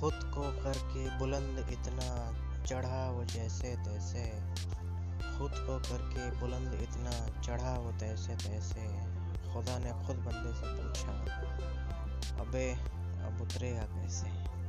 खुद को करके बुलंद इतना चढ़ा वो जैसे तैसे, खुद को करके बुलंद इतना चढ़ा वो तैसे तैसे, खुदा ने खुद बंदे से पूछा, अबे, अब उतरेगा कैसे?